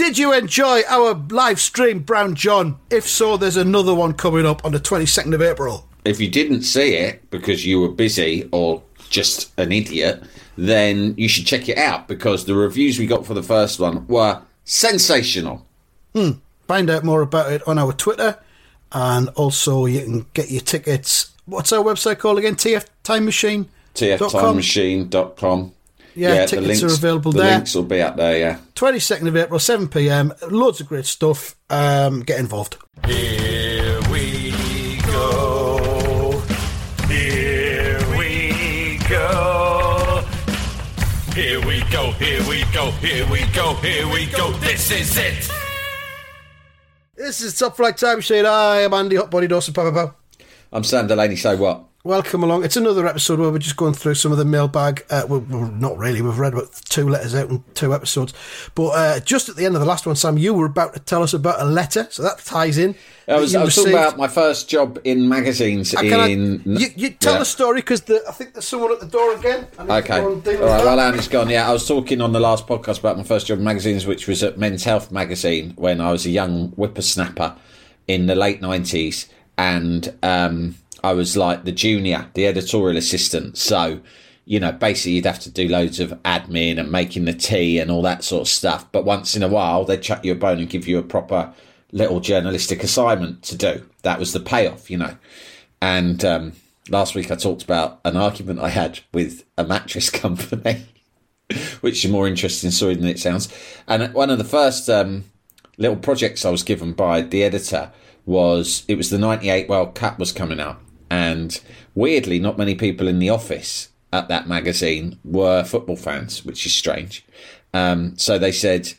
Did you enjoy our live stream, Brown John? If so, there's another one coming up on the 22nd of April. If you didn't see it because you were busy or just an idiot, then you should check it out because the reviews we got for the first one were sensational. Hmm. Find out more about it on our Twitter, and also you can get your tickets. What's our website called again? TF Time Machine. TFTimeMachine.com. Yeah, tickets are available the there. links will be up there, yeah. 22nd of April, 7 pm. Loads of great stuff. Um, get involved. Here we go. Here we go. Here we go. Here we go. Here we go. Here we go. This is it. This is Top Flight Time Machine. I am Andy Hot Body Dawson Papa Pow. I'm Sam Delaney, so what? Welcome along. It's another episode where we're just going through some of the mailbag. Uh, well, well, not really. We've read about two letters out in two episodes. But uh, just at the end of the last one, Sam, you were about to tell us about a letter. So that ties in. I was, I was talking about my first job in magazines Uh, can I- you, you tell Yeah. the story because I think there's someone at the door again. I need to Okay. All right, All and deal right. with that. Well, Andy's gone. Yeah, I was talking on the last podcast about my first job in magazines, which was at Men's Health magazine when I was a young whippersnapper in the late nineties, and um, I was like the junior, the editorial assistant. So, you know, basically you'd have to do loads of admin and making the tea and all that sort of stuff. But once in a while, they'd chuck you a bone and give you a proper little journalistic assignment to do. That was the payoff, you know. And um, last week I talked about an argument I had with a mattress company, which is a more interesting story than it sounds. And one of the first um, little projects I was given by the editor was it was the 98 World Cup was coming out. And weirdly, not many people in the office at that magazine were football fans, which is strange. Um, so they said,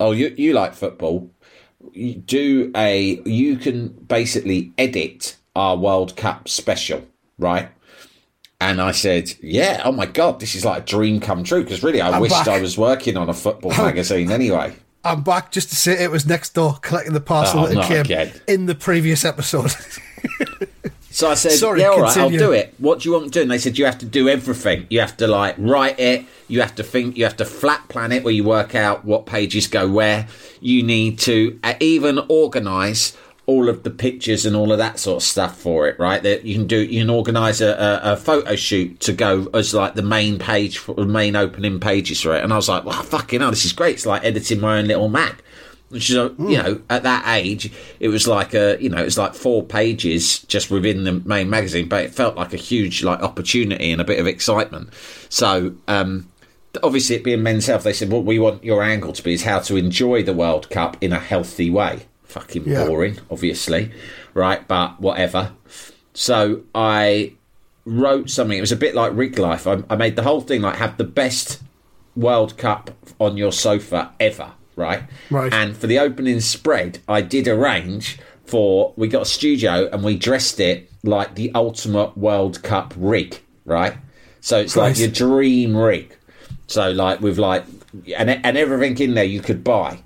Oh, you, you like football? You do a you can basically edit our World Cup special, right? And I said, "Yeah, oh my god, this is like a dream come true." Because really, I I'm wished back. I was working on a football magazine anyway. I'm back just to say it was next door collecting the parcel Oh, that came again. in the previous episode. So I said, Sorry, "Yeah, all right, I'll do it." What do you want to do? And they said, "You have to do everything. You have to like write it. You have to think. You have to flat plan it, where you work out what pages go where. You need to uh, even organise all of the pictures and all of that sort of stuff for it. Right? That you can do. You can organise a, a, a photo shoot to go as like the main page, for the main opening pages for it. And I was like, "Wow, fucking hell, this is great! It's like editing my own little Mac." Which is, uh, you know, at that age, it was like a, you know, it was like four pages just within the main magazine, but it felt like a huge like opportunity and a bit of excitement. So, um, obviously, it being men's health, they said, "What we want your angle to be is how to enjoy the World Cup in a healthy way." Fucking Yeah. boring, obviously, right? But whatever. So I wrote something. It was a bit like Rig Life. I, I made the whole thing like have the best World Cup on your sofa ever, right? Right. And for the opening spread, I did arrange for we got a studio and we dressed it like the ultimate World Cup rig, right? So it's like your dream rig. So like with like and and everything in there you could buy.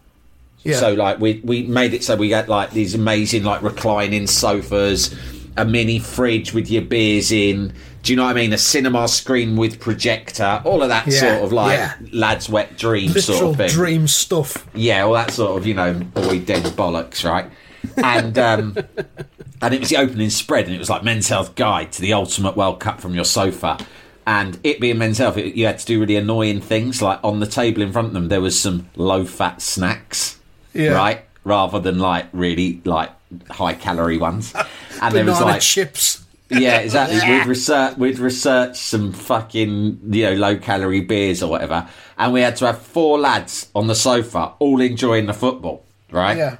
Yeah. So like we we made it so we got like these amazing like reclining sofas, a mini fridge with your beers in. Do you know what I mean? A cinema screen with projector, all of that Yeah, sort of like yeah. lads' wet dream Literal sort of thing. dream stuff. Yeah, all that sort of you know boy dead bollocks, right? And um, and it was the opening spread, and it was like Men's Health Guide to the Ultimate World Cup from your sofa. And it being Men's Health, it, you had to do really annoying things. Like on the table in front of them, there was some low-fat snacks, Yeah. right, rather than like really like high-calorie ones. And there was like chips. Yeah, exactly. We'd research, we'd research some fucking, you know, low calorie beers or whatever, and we had to have four lads on the sofa, all enjoying the football, right? Yeah.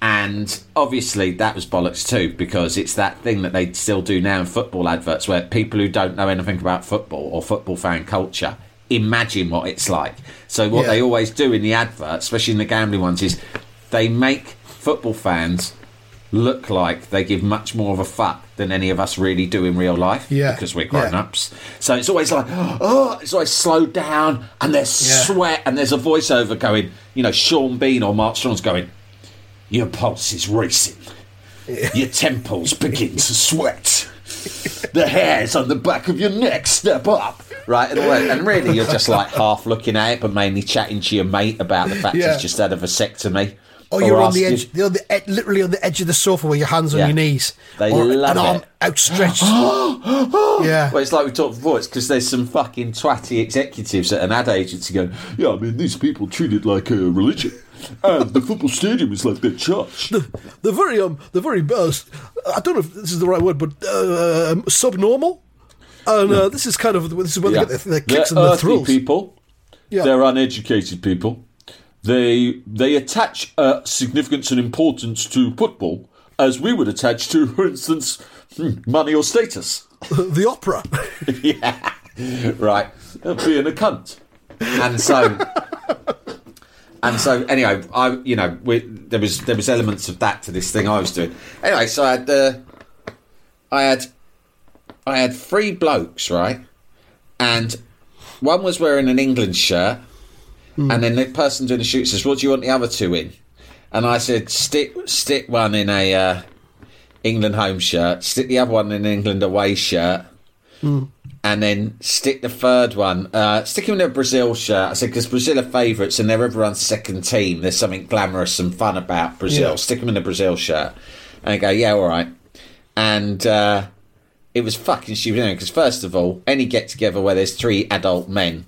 And obviously that was bollocks too, because it's that thing that they still do now in football adverts, where people who don't know anything about football or football fan culture imagine what it's like. So what Yeah. they always do in the adverts, especially in the gambling ones, is they make football fans look like they give much more of a fuck than any of us really do in real life Yeah. because we're grown Yeah. ups. So it's always like, oh, it's always slowed down and there's Yeah. sweat and there's a voiceover going, you know, Sean Bean or Mark Strong's going, your pulse is racing. Your temples begin to sweat. The hairs on the back of your neck step up. Right, and, and really, you're just like half looking at it, but mainly chatting to your mate about the fact Yeah. he's just had a vasectomy. Or you're on the edge, you're on the ed- literally on the edge of the sofa with your hands Yeah. on your knees. They or an arm outstretched. yeah. Well, it's like we talked before. It's because there's some fucking twatty executives at an ad agency going, "Yeah, I mean, these people treat it like a religion, and the football stadium is like their church." the very um the very uh, I don't know if this is the right word, but uh, subnormal. And uh, this is kind of this is where Yeah. they get their, their kicks They're and their thrills. people. Yeah. They're uneducated people. They they attach uh, significance and importance to football as we would attach to, for instance, hmm, money or status. the opera. yeah, right. Being a cunt, and so. And so, anyway, I you know we, there was there was elements of that to this thing I was doing. Anyway, so I had uh, I had I had three blokes, right? And one was wearing an England shirt, and then the person doing the shoot says, "What do you want the other two in?" And I said, "Stick stick one in a uh, England home shirt, stick the other one in an England away shirt." And then stick the third one, uh, stick him in a Brazil shirt. I said, because Brazil are favourites and they're everyone's second team. There's something glamorous and fun about Brazil. Yeah. Stick him in a Brazil shirt. And I go, yeah, all right. And uh, it was fucking stupid because first of all, any get together where there's three adult men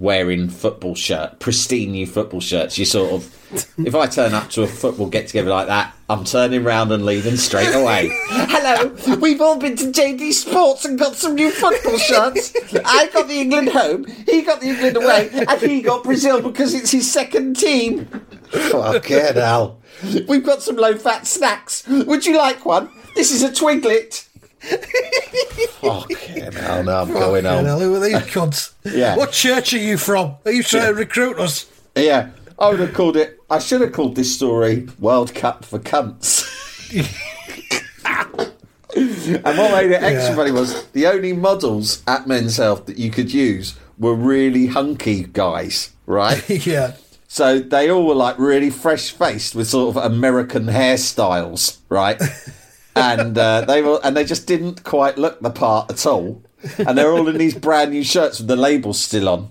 wearing football shirt, pristine new football shirts, you sort of, if I turn up to a football get together like that, I'm turning round and leaving straight away. Hello, we've all been to JD Sports and got some new football shirts. I got the England home, he got the England away, and he got Brazil because it's his second team. Fucking hell. We've got some low fat snacks. Would you like one? This is a twiglet. Fucking hell, now I'm going Fucking home. hell, who are these cunts? Yeah. What church are you from? Are you trying to recruit us? Yeah, I would have called it. I should have called this story "World Cup for Cunts." and what made it extra Yeah. funny was the only models at Men's Health that you could use were really hunky guys, right? yeah. So they all were like really fresh faced with sort of American hairstyles, right? And uh, they were, and they just didn't quite look the part at all. And they're all in these brand new shirts with the labels still on.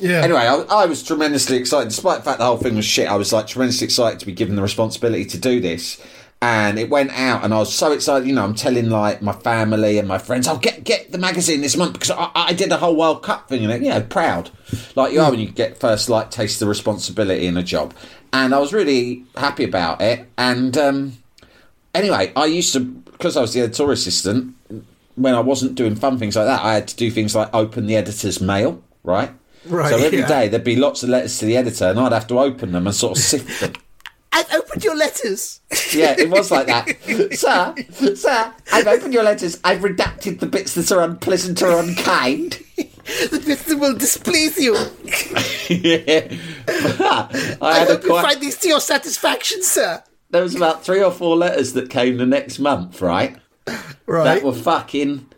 Yeah. Anyway, I, I was tremendously excited, despite the fact the whole thing was shit. I was like tremendously excited to be given the responsibility to do this, and it went out, and I was so excited. You know, I'm telling like my family and my friends, "I'll "Oh, get get the magazine this month because I, I did a whole World Cup thing," and you know, proud, like you are when you get first like taste the responsibility in a job. And I was really happy about it. And um, anyway, I used to because I was the editorial assistant. When I wasn't doing fun things like that, I had to do things like open the editor's mail, right? Right, So every yeah. day there'd be lots of letters to the editor, and I'd have to open them and sort of sift them. I've opened your letters. Yeah, it was like that. sir, sir, I've opened your letters. I've redacted the bits that are unpleasant or unkind. the bits that will displease you. yeah. I I hope you quite. find these to your satisfaction, sir. There was about three or four letters that came the next month, right? Right. That were fucking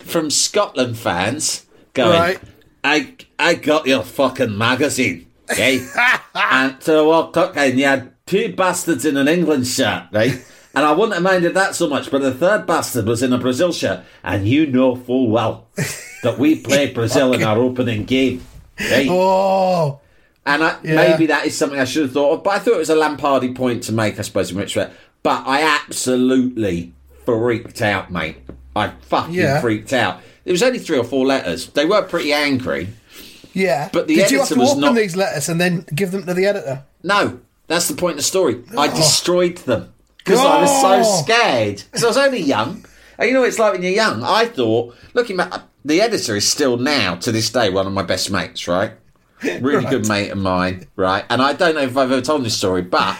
from Scotland fans going. Right. I I got your fucking magazine, okay? and to the World Cup game, you had two bastards in an England shirt, right? And I wouldn't have minded that so much, but the third bastard was in a Brazil shirt, and you know full well that we played Brazil in our opening game, right? oh. And I, Yeah. maybe that is something I should have thought of, but I thought it was a Lampardy point to make, I suppose, in retrospect. But I absolutely freaked out, mate. I fucking Yeah. freaked out. It was only three or four letters. They were pretty angry. Yeah. But the Did you have editor to was open not- these letters and then give them to the editor? No, that's the point of the story. I oh. destroyed them because I was so Oh. scared. Because I was only young. And you know what it's like when you're young? I thought, looking back, the editor is still now, to this day, one of my best mates, right? Really good mate of mine, right? And I don't know if I've ever told this story, but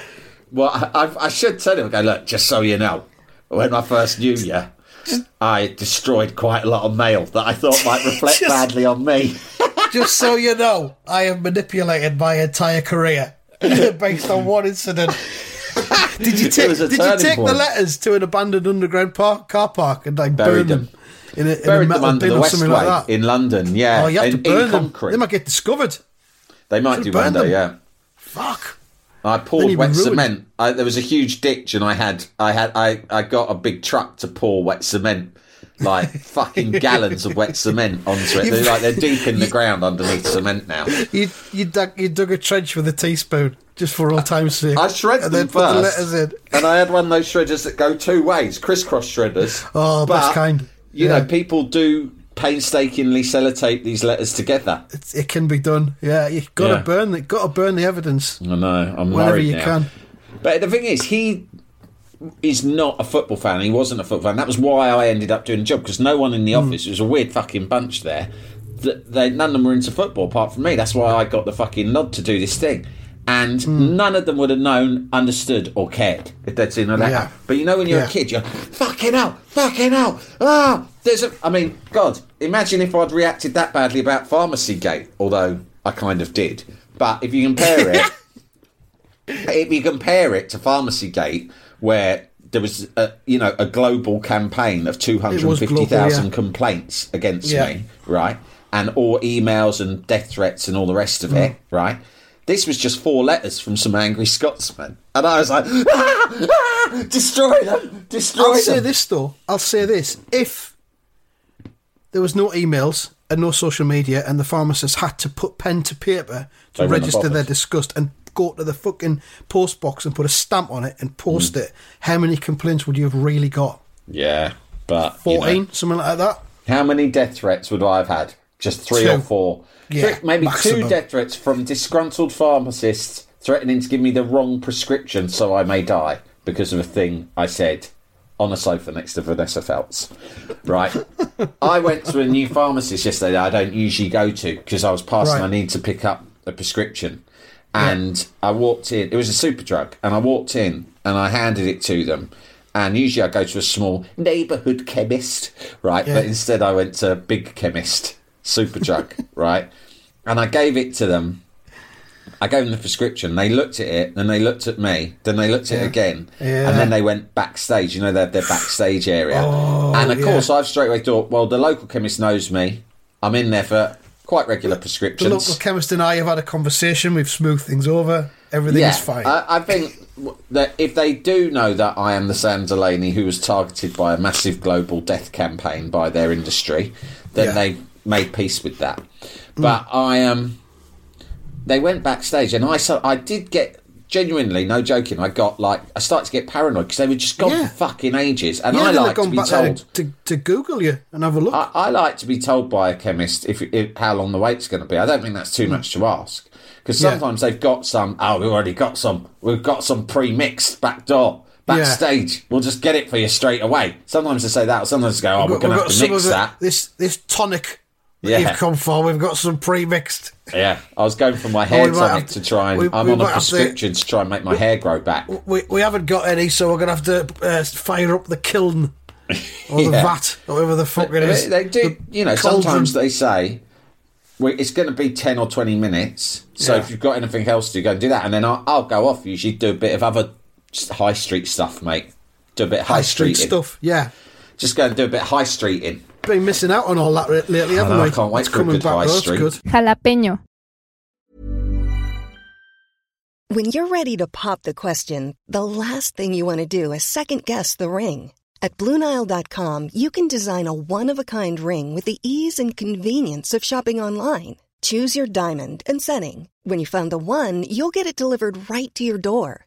well, I, I, I should tell him, go, look, just so you know, when I first knew you, I destroyed quite a lot of mail that I thought might reflect Just- badly on me. just so you know, I have manipulated my entire career based on one incident. Did you take, did you take the letters to an abandoned underground park, car park and like Buried burn them, them. in a, in a Buried them under bin the or Westway something like that? in London. Yeah, oh, you have in, to burn them. concrete. They might get discovered. They might do one day. them. Yeah. Fuck. I poured wet ruined. cement. I, there was a huge ditch, and I had, I had, I, I got a big truck to pour wet cement, like fucking gallons of wet cement onto it. They're like they're deep in the ground underneath cement now. You you dug you dug a trench with a teaspoon just for all time's sake. I shredded and then them put the first, letters in. and I had one of those shredders that go two ways, crisscross shredders. Oh, best kind. You Yeah. know, people do painstakingly sellotape these letters together. It's, it can be done. Yeah, you got to Yeah. burn the got to burn the evidence I know. I'm whenever worried you now. can. But the thing is, he is not a football fan. He wasn't a football fan. That was why I ended up doing the job because no one in the Hmm. office. It was a weird fucking bunch there. That they none of them were into football apart from me. That's why I got the fucking nod to do this thing. And Hmm. none of them would have known, understood, or cared if they'd seen a letter. Yeah. But you know, when you're Yeah. a kid, you're fucking out, fucking out, Ah, there's a. I mean, God, imagine if I'd reacted that badly about Pharmacy Gate. Although I kind of did. But if you compare it, if you compare it to Pharmacy Gate, where there was a, you know a global campaign of two hundred and fifty thousand yeah. complaints against Yeah. me, right, and all emails and death threats and all the rest of Mm. it, right. This was just four letters from some angry Scotsmen, and I was like, ah, ah, "Destroy them! Destroy I'll them!" say this though. I'll say this: if there was no emails and no social media, and the pharmacist had to put pen to paper to have register their disgust and go to the fucking post box and put a stamp on it and post Mm. it, how many complaints would you have really got? Yeah, but you know. Fourteen, something like that. How many death threats would I have had? Just three Two. or four. Yeah, Three- maybe maximum. two death threats from disgruntled pharmacists threatening to give me the wrong prescription so I may die because of a thing I said on a sofa next to Vanessa Feltz. Right. I went to a new pharmacist yesterday that I don't usually go to because I was passing, Right. I need to pick up a prescription. And I walked in, it was a Superdrug, and I walked in and I handed it to them. And usually I go to a small neighbourhood chemist, right? Yeah. But instead I went to a big chemist, Superdrug, right? And I gave it to them. I gave them the prescription. They looked at it, then they looked at me, then they looked at it again, Yeah. and then they went backstage. You know, they have their backstage area. Oh, and of yeah. course, I've straight away thought, well, the local chemist knows me. I'm in there for quite regular prescriptions. The local chemist and I have had a conversation. We've smoothed things over. Everything is fine. I, I think that if they do know that I am the Sam Delaney who was targeted by a massive global death campaign by their industry, then Yeah. they made peace with that. But I um, they went backstage, and I saw I did get genuinely, no joking, I got like I started to get paranoid because they were just gone Yeah. for fucking ages, and yeah, I like to be told. to, to Google you and have a look. I, I like to be told by a chemist if, if how long the wait's going to be. I don't think that's too much to ask because Hmm. Yeah. sometimes they've got some. Oh, we've already got some. We've got some pre-mixed back door backstage. We'll just get it for you straight away. Sometimes they say that. Or sometimes they go, oh, we're We've going to got have to mix that. This this tonic Yeah. you've come for. We've got some pre-mixed. Yeah, I was going for my hair we tonic to to- try and we- I'm we on a have to- prescription to try and make my hair grow back. We, we haven't got any, so we're gonna have to uh, fire up the kiln or the Yeah. vat, or whatever the fuck it is. They, they do, The you know. cauldron. Sometimes they say well, it's going to be ten or twenty minutes. So Yeah. if you've got anything else to do, go and do that, and then I'll, I'll go off. Usually do a bit of other high street stuff, mate. Do a bit of high, high street stuff. Yeah, Just go and do a bit of high streeting. Been missing out on all that re- lately, haven't know, I we? can't wait It's for a coming good back. high though, that's good. Jalapeño. When you're ready to pop the question, the last thing you want to do is second guess the ring. At Bluenile.com, you can design a one of a kind ring with the ease and convenience of shopping online. Choose your diamond and setting. When you find the one, you'll get it delivered right to your door.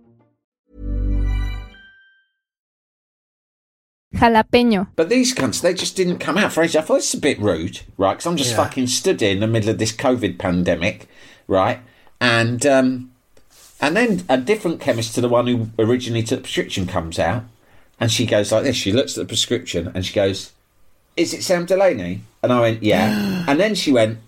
Jalapeño. But these cunts, they just didn't come out. Fraser, I thought it's a bit rude, right? Because I'm just Yeah. fucking stood here in the middle of this COVID pandemic, right? And um, and then a different chemist to the one who originally took the prescription comes out, and she goes like this. She looks at the prescription and she goes, "Is it Sam Delaney?" And I went, "Yeah." and then she went,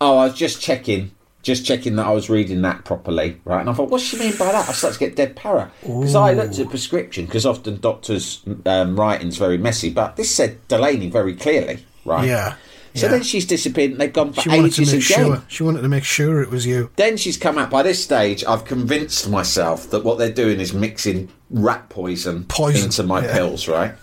"Oh, I was just checking." Just checking that I was reading that properly, right? And I thought, what's she mean by that? I started to get dead para because I looked at the prescription because often doctors' um, writing's very messy, but this said Delaney very clearly, right? Yeah. So yeah. then she's disappeared and they've gone for she wanted to ages make again. sure. She wanted to make sure it was you. Then she's come out. By this stage, I've convinced myself that what they're doing is mixing rat poison, Poison, into my yeah. pills, right?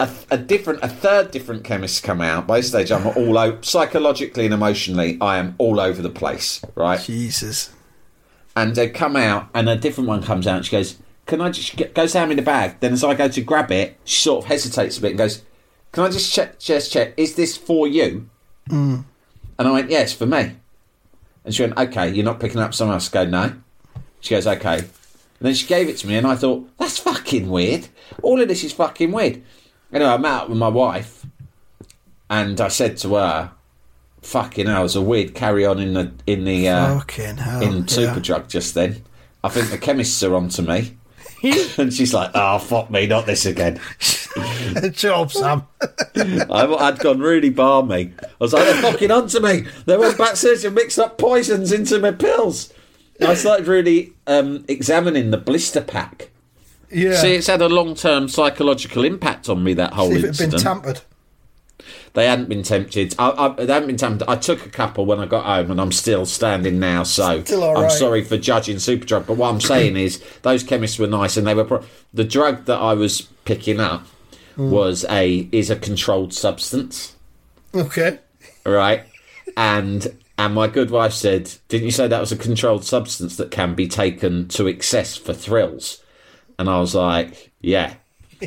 A, a different, a third different chemist come out. By this stage, I'm all over psychologically and emotionally. I am all over the place, right? Jesus. and they come out, and a different one comes out, and she goes, "Can I just get, goes down in the bag?" Then as I go to grab it, she sort of hesitates a bit and goes, "Can I just check, just check, is this for you?" Mm. And I went, "Yes, for me." And she went, "Okay, you're not picking up someone else." I go, "No." She goes, "Okay." And then she gave it to me, and I thought, "That's fucking weird. All of this is fucking weird." Anyway, I'm out with my wife, and I said to her, "Fucking hell, there's a weird carry on in the in the." Uh, Fucking hell. in yeah. Superdrug just then. I think the chemists are on to me. and she's like, oh, fuck me, not this again. Job, Sam. I, I'd gone really balmy. I was like, they're fucking onto me. They went backstage and mixed up poisons into my pills. And I started really um, examining the blister pack. Yeah. See, it's had a long term psychological impact on me, that whole See if incident. been tampered. They hadn't been tempted. I, I, they hadn't been tempted. I took a couple when I got home, and I'm still standing now. So Still all I'm sorry for judging Superdrug, but what I'm saying is those chemists were nice, and they were pro- the drug that I was picking up Hmm. was a is a controlled substance, Okay. right? and and my good wife said, "Didn't you say that was a controlled substance that can be taken to excess for thrills?" And I was like, "Yeah."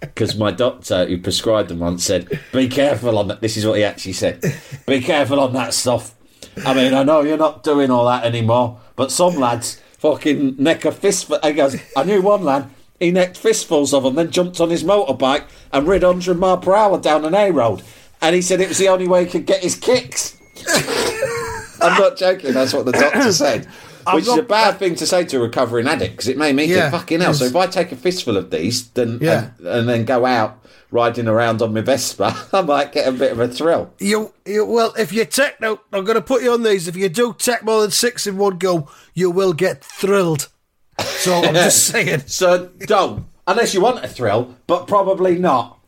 Because my doctor, who prescribed them once, said, "Be careful on that." This is what he actually said: "Be careful on that stuff." I mean, I know you're not doing all that anymore, but some lads fucking neck a fistful. He goes, "I knew one lad. He necked fistfuls of them, then jumped on his motorbike and rid 100 mile per hour down an A road." And he said it was the only way he could get his kicks. I'm not joking. That's what the doctor said. Which is a not- bad thing to say to a recovering addict because it made me Yeah, fucking hell. So if I take a fistful of these, then Yeah. and, and then go out riding around on my Vespa, I might get a bit of a thrill. You, you well, if you take no, I'm going to put you on these. If you do take more than six in one go, you will get thrilled. So I'm just saying. So don't, unless you want a thrill, but probably not,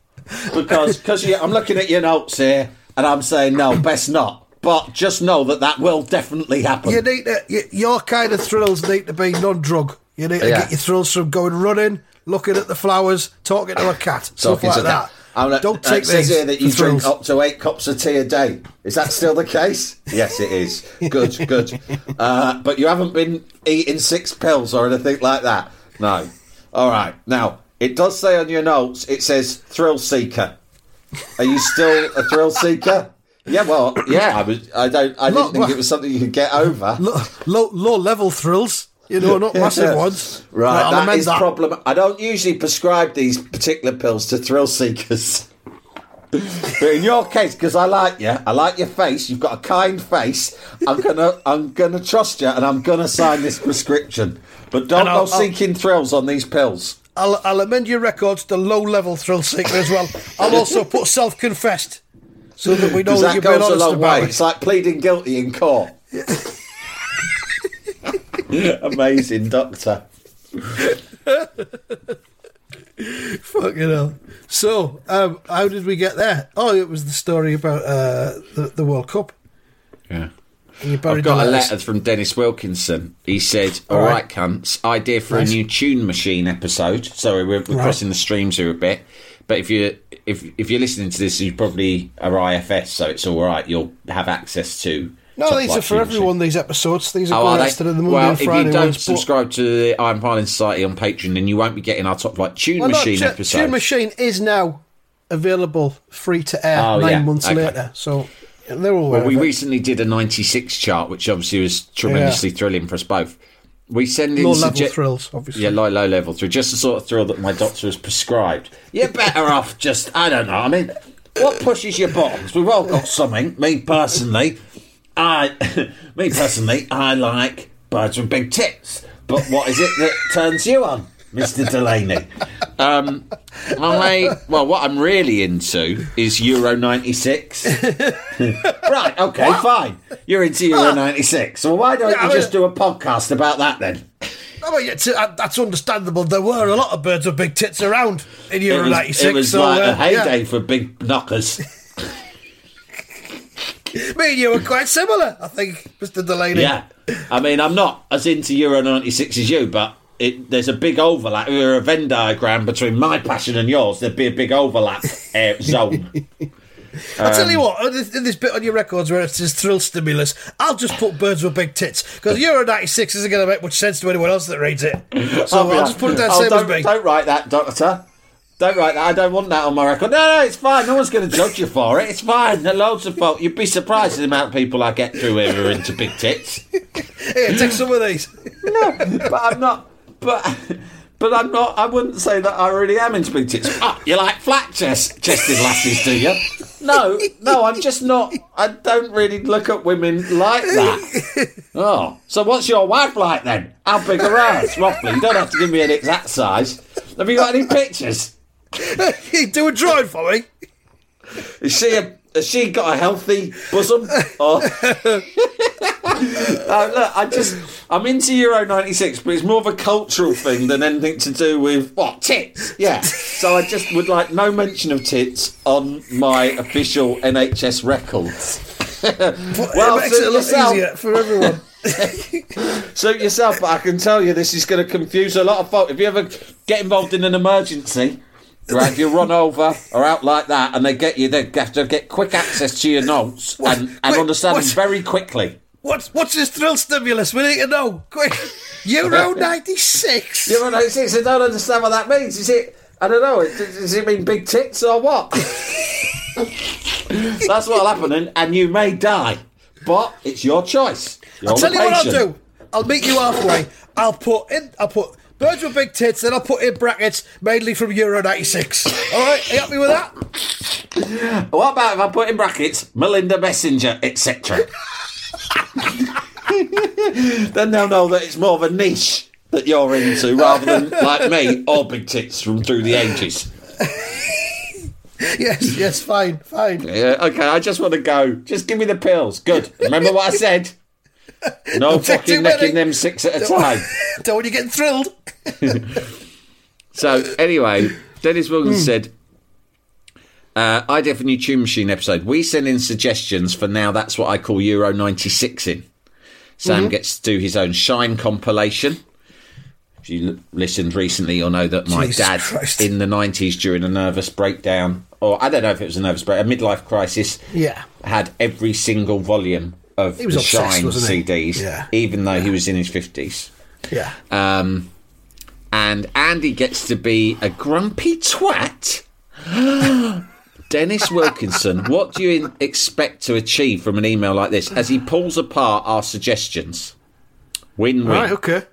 because because I'm looking at your notes here and I'm saying no, best not. But just know that that will definitely happen. You need to, y your kind of thrills need to be non-drug. You need to Yeah. get your thrills from going running, looking at the flowers, talking to a cat, stuff like that. Not- Don't uh, take it says here that you drink up to eight cups of tea a day. Is that still the case? yes, it is. Good, good. Uh, but you haven't been eating six pills or anything like that. No. All right. Now it does say on your notes. It says thrill seeker. Are you still a thrill seeker? Yeah. Well, yeah. I was. I don't. I didn't think it was something you could get over. low, low, low level thrills. You know, not massive ones. Right, I'll that amend is problem. I don't usually prescribe these particular pills to thrill seekers. but in your case, because I like you, I like your face. You've got a kind face. I'm gonna, I'm gonna trust you, and I'm gonna sign this prescription. But don't And I'll- go I'll- seeking thrills on these pills. I'll, I'll amend your records to low level thrill seeker as well. I'll also put self confessed so that we know that that you've been goes a honest long about way. it. It's like pleading guilty in court. Amazing, doctor. Fucking hell. So, um, how did we get there? Oh, it was the story about uh, the, the World Cup. Yeah. You I've got a letters. letter from Dennis Wilkinson. He said, All "All right. right, cunts, idea for Nice. a new tune machine episode." Sorry, we're, we're Right. crossing the streams here a bit, but if you if if you're listening to this, you probably are IFS, so it's all right. You'll have access to. No, these are for everyone, these episodes. These are Oh, they? in the Monday well, and if you don't ones. but- subscribe to the Iron Piling Society on Patreon, then you won't be getting our Top Flight Tune Well, no, Machine Tu- episode. Tune Machine is now available free to air Oh, nine yeah. months Okay. later. So they're all Well, we recently did a 96 chart, which obviously was tremendously thrilling for us both. We send in low level sugge- thrills, obviously. Yeah, low, low level thrill. Just the sort of thrill that my doctor has prescribed. You're better off just, I don't know. I mean, what pushes your buttons? We've all got something. Me personally, I, me personally, I like birds with big tits. But what is it that turns you on, Mr. Delaney? Um, I, well, what I'm really into is Euro 96. right, okay, fine. You're into Euro 96. So why don't Yeah, I you mean- just do a podcast about that then? I mean, uh, that's understandable. There were a lot of birds with big tits around in Euro it was, 96. it was so, like uh, a heyday yeah. for big knockers. Me and you were quite similar, I think, Mr. Delaney. yeah. I mean, I'm not as into Euro 96 as you, but it, there's a big overlap. If there a Venn diagram between my passion and yours, there'd be a big overlap uh, zone. I'll tell you Um, what, in this, this bit on your records where it says thrill stimulus, I'll just put birds with big tits because Euro 96 isn't going to make much sense to anyone else that reads it. So I'll, just put it down Oh, same don't, don't write that, Doctor. Don't write that. I don't want that on my record. No, no, it's fine. No one's going to judge you for it. It's fine. There are loads of folk. You'd be surprised at the amount of people I get through here who are into big tits. Here, take some of these. No, but I'm not. But but I'm not. I wouldn't say that I really am into big tits. Oh, ah, you like flat chest chested lasses, do you? No, no. I'm just not. I don't really look at women like that. Oh, so what's your wife like then? How big are ass, roughly? You don't have to give me an exact size. Have you got any pictures? Do a drawing for me. Is she a, has she got a healthy bosom? Or Uh, look, I just I'm into Euro '96, but it's more of a cultural thing than anything to do with what tits. Yeah, so I just would like no mention of tits on my official NHS records. well, it makes suit it a lot yourself. easier for everyone. Suit yourself, but I can tell you this is going to confuse a lot of folk. If you ever get involved in an emergency, right, if you run over or out like that, and they get you, they have to get quick access to your notes and, and wait, understand them very quickly. What's what's this thrill stimulus? We need to know. Quick. Euro 96. Euro 96, I don't understand what that means. Is it, I don't know, does it mean big tits or what? That's what'll happen, and, and you may die. But it's your choice. You're I'll tell you what I'll do. I'll meet you halfway. I'll put in. I'll put birds with big tits. Then I'll put in brackets mainly from Euro '96. All right, are you happy with that? What about if I put in brackets Melinda Messenger, etc.? then they'll know that it's more of a niche that you're into rather than like me, all big tits from through the ages. Yes, yes, fine, fine. Yeah, okay, I just want to go. Just give me the pills. Good. Remember what I said? No take fucking necking them six at a time. Don't want you getting thrilled. So anyway, Dennis Hmm. Wilkins said, uh, "Idea for new tune machine episode. We send in suggestions for now. That's what I call Euro '96 in. Sam Mm-hmm. gets to do his own Shine compilation. If you l- listened recently, you'll know that my Jesus dad Christ. in the '90s during a nervous breakdown, or I don't know if it was a nervous break, a midlife crisis, Yeah. had every single volume of He was the Shine? CDs, Yeah. even though he was in his fifties." Yeah. Um, and Andy gets to be a grumpy twat. Dennis Wilkinson, what do you expect to achieve from an email like this as he pulls apart our suggestions? Win win. right. Okay.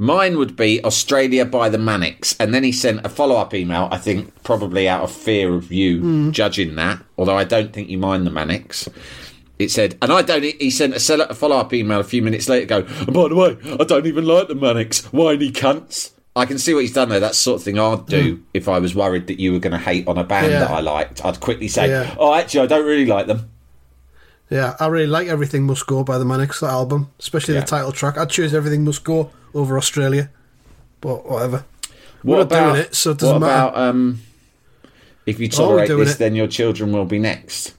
Mine would be Australia by the Manics. And then he sent a follow up email, I think, probably out of fear of you judging that, although I don't think you mind the Manics. It said, and I don't, he sent a follow up email a few minutes later go, and by the way, I don't even like the Manics. Whiny cunts. I can see what he's done there. That's the sort of thing I'd do if I was worried that you were going to hate on a band Yeah. that I liked. I'd quickly say, Yeah. oh, actually, I don't really like them. Yeah, I really like Everything Must Go by the Manics, that album, especially Yeah. the title track. I'd choose Everything Must Go over Australia, but whatever. What We're about, doing it, so it doesn't what matter. about, um, if you tolerate this, it. then your children will be next?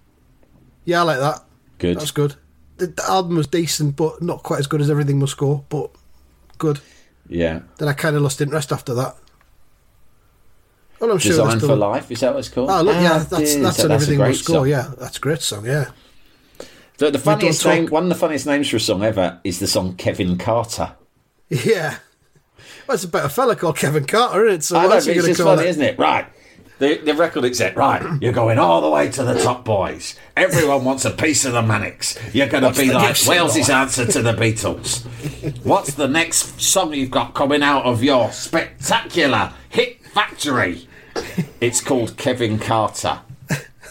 Yeah, I like that. Good. That's good. The, the album was decent, but not quite as good as Everything Must Go, but good. Yeah. Then I kind of lost interest after that. Well, I'm sure Design there's still... for Life, is that what it's called? Oh, look, yeah, Ah, that's dear, that's an Everything Must Go. Yeah, that's a great song. Yeah, The, the funniest talk- one of the funniest names for a song ever is the song Kevin Carter. yeah. Well, it's about a fella called Kevin Carter, isn't it? So I know, it's just funny, isn't it? Right. The, the record exec, right, you're going all the way to the top, boys. Everyone wants a piece of the Manics. You're going to be like new Wales's answer to the Beatles. What's the next song you've got coming out of your spectacular hit factory? It's called Kevin Carter.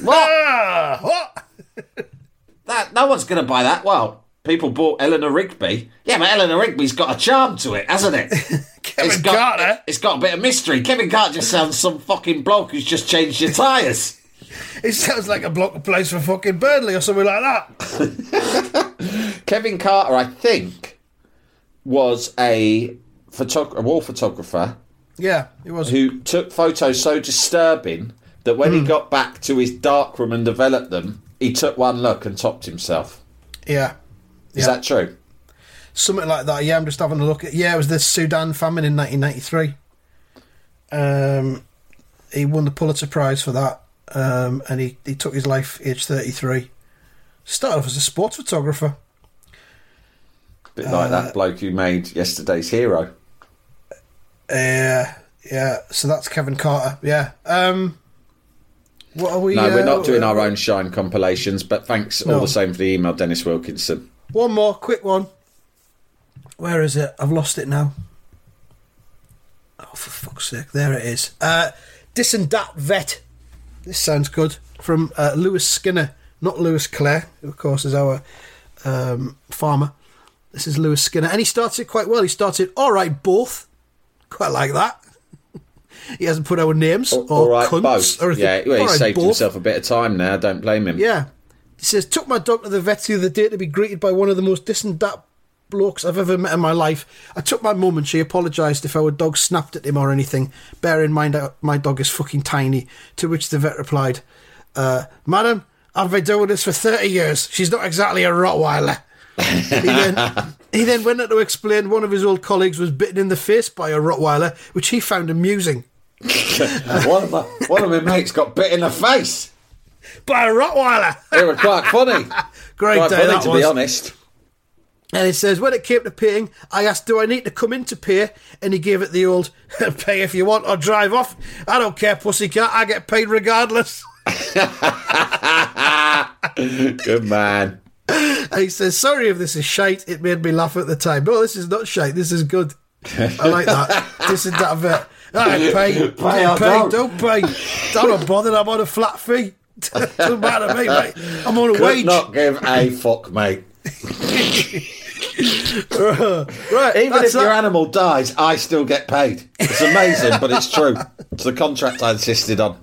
What? Ah, what? That no one's going to buy that. Well, people bought Eleanor Rigby. Yeah, but Eleanor Rigby's got a charm to it, hasn't it? Kevin it's got, Carter. It's got a bit of mystery. Kevin Carter just sounds some fucking bloke who's just changed your tyres. It sounds like a block of plays for fucking Burnley or something like that. Kevin Carter, I think, was a photog- a wall photographer Yeah, it was. who took photos so disturbing that when Hmm. he got back to his darkroom and developed them, he took one look and topped himself. Yeah, Is Yeah. that true? something like that. Yeah, I'm just having a look at. Yeah, it was the Sudan famine in 1993. Um, he won the Pulitzer Prize for that, um, and he, he took his life age 33. Started off as a sports photographer. bit like Uh, that bloke who made yesterday's hero. Uh, yeah, so that's Kevin Carter. Yeah. Um, what are we? No, we're uh, not doing our own shine compilations, but thanks all the same for the email, Dennis Wilkinson. One more quick one. Where is it? I've lost it now. Oh, for fuck's sake. There it is. Uh, Dis and Dat Vet. This sounds good. From uh, Lewis Skinner, not Lewis Clare, who, of course, is our um, farmer. This is Lewis Skinner. And he started quite well. He started, all right, both. Quite like that. he hasn't put our names or, all right, cunts both. or anything. Yeah, well, he right, saved both. himself a bit of time now. Don't blame him. Yeah. He says, took my dog to the vet the other day to be greeted by one of the most distant dat blokes I've ever met in my life. I took my mum and she apologised if our dog snapped at him or anything. Bear in mind uh, my dog is fucking tiny. To which the vet replied, uh, Madam, I've been doing this for 30 years. She's not exactly a Rottweiler. he, then, he then went on to explain one of his old colleagues was bitten in the face by a Rottweiler, which he found amusing. one, of my, one of my mates got bit in the face. By a Rottweiler! They were quite funny. Great quite day funny, to was. be honest. And he says, when it came to paying, I asked, do I need to come in to pay? And he gave it the old, pay if you want or drive off. I don't care, pussycat. I get paid regardless. Good man. And he says, sorry if this is shite. It made me laugh at the time. No, this is not shite. This is good. I like that. this is that bit. I pay. Pay pay. don't. Don't pay. I'm not bothered. I'm on a flat fee. Doesn't matter me, mate. I'm on a Could wage. not give a fuck, mate. Right. Even if your animal dies, I still get paid. It's amazing, but it's true. It's the contract I insisted on.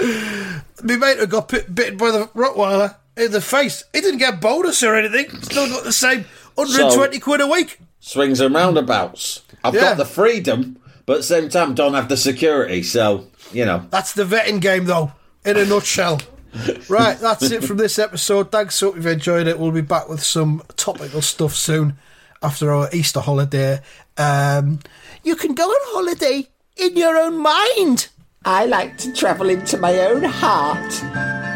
My mate who got bit, bitten by the Rottweiler in the face. He didn't get a bonus or anything. Still got the same 120 quid a week. Swings and roundabouts. I've Yeah. got the freedom, but at the same time, don't have the security. So, you know. That's the vetting game, though, in a nutshell. right, that's it from this episode. Thanks, hope you've enjoyed it. We'll be back with some topical stuff soon after our Easter holiday. Um, you can go on holiday in your own mind. I like to travel into my own heart.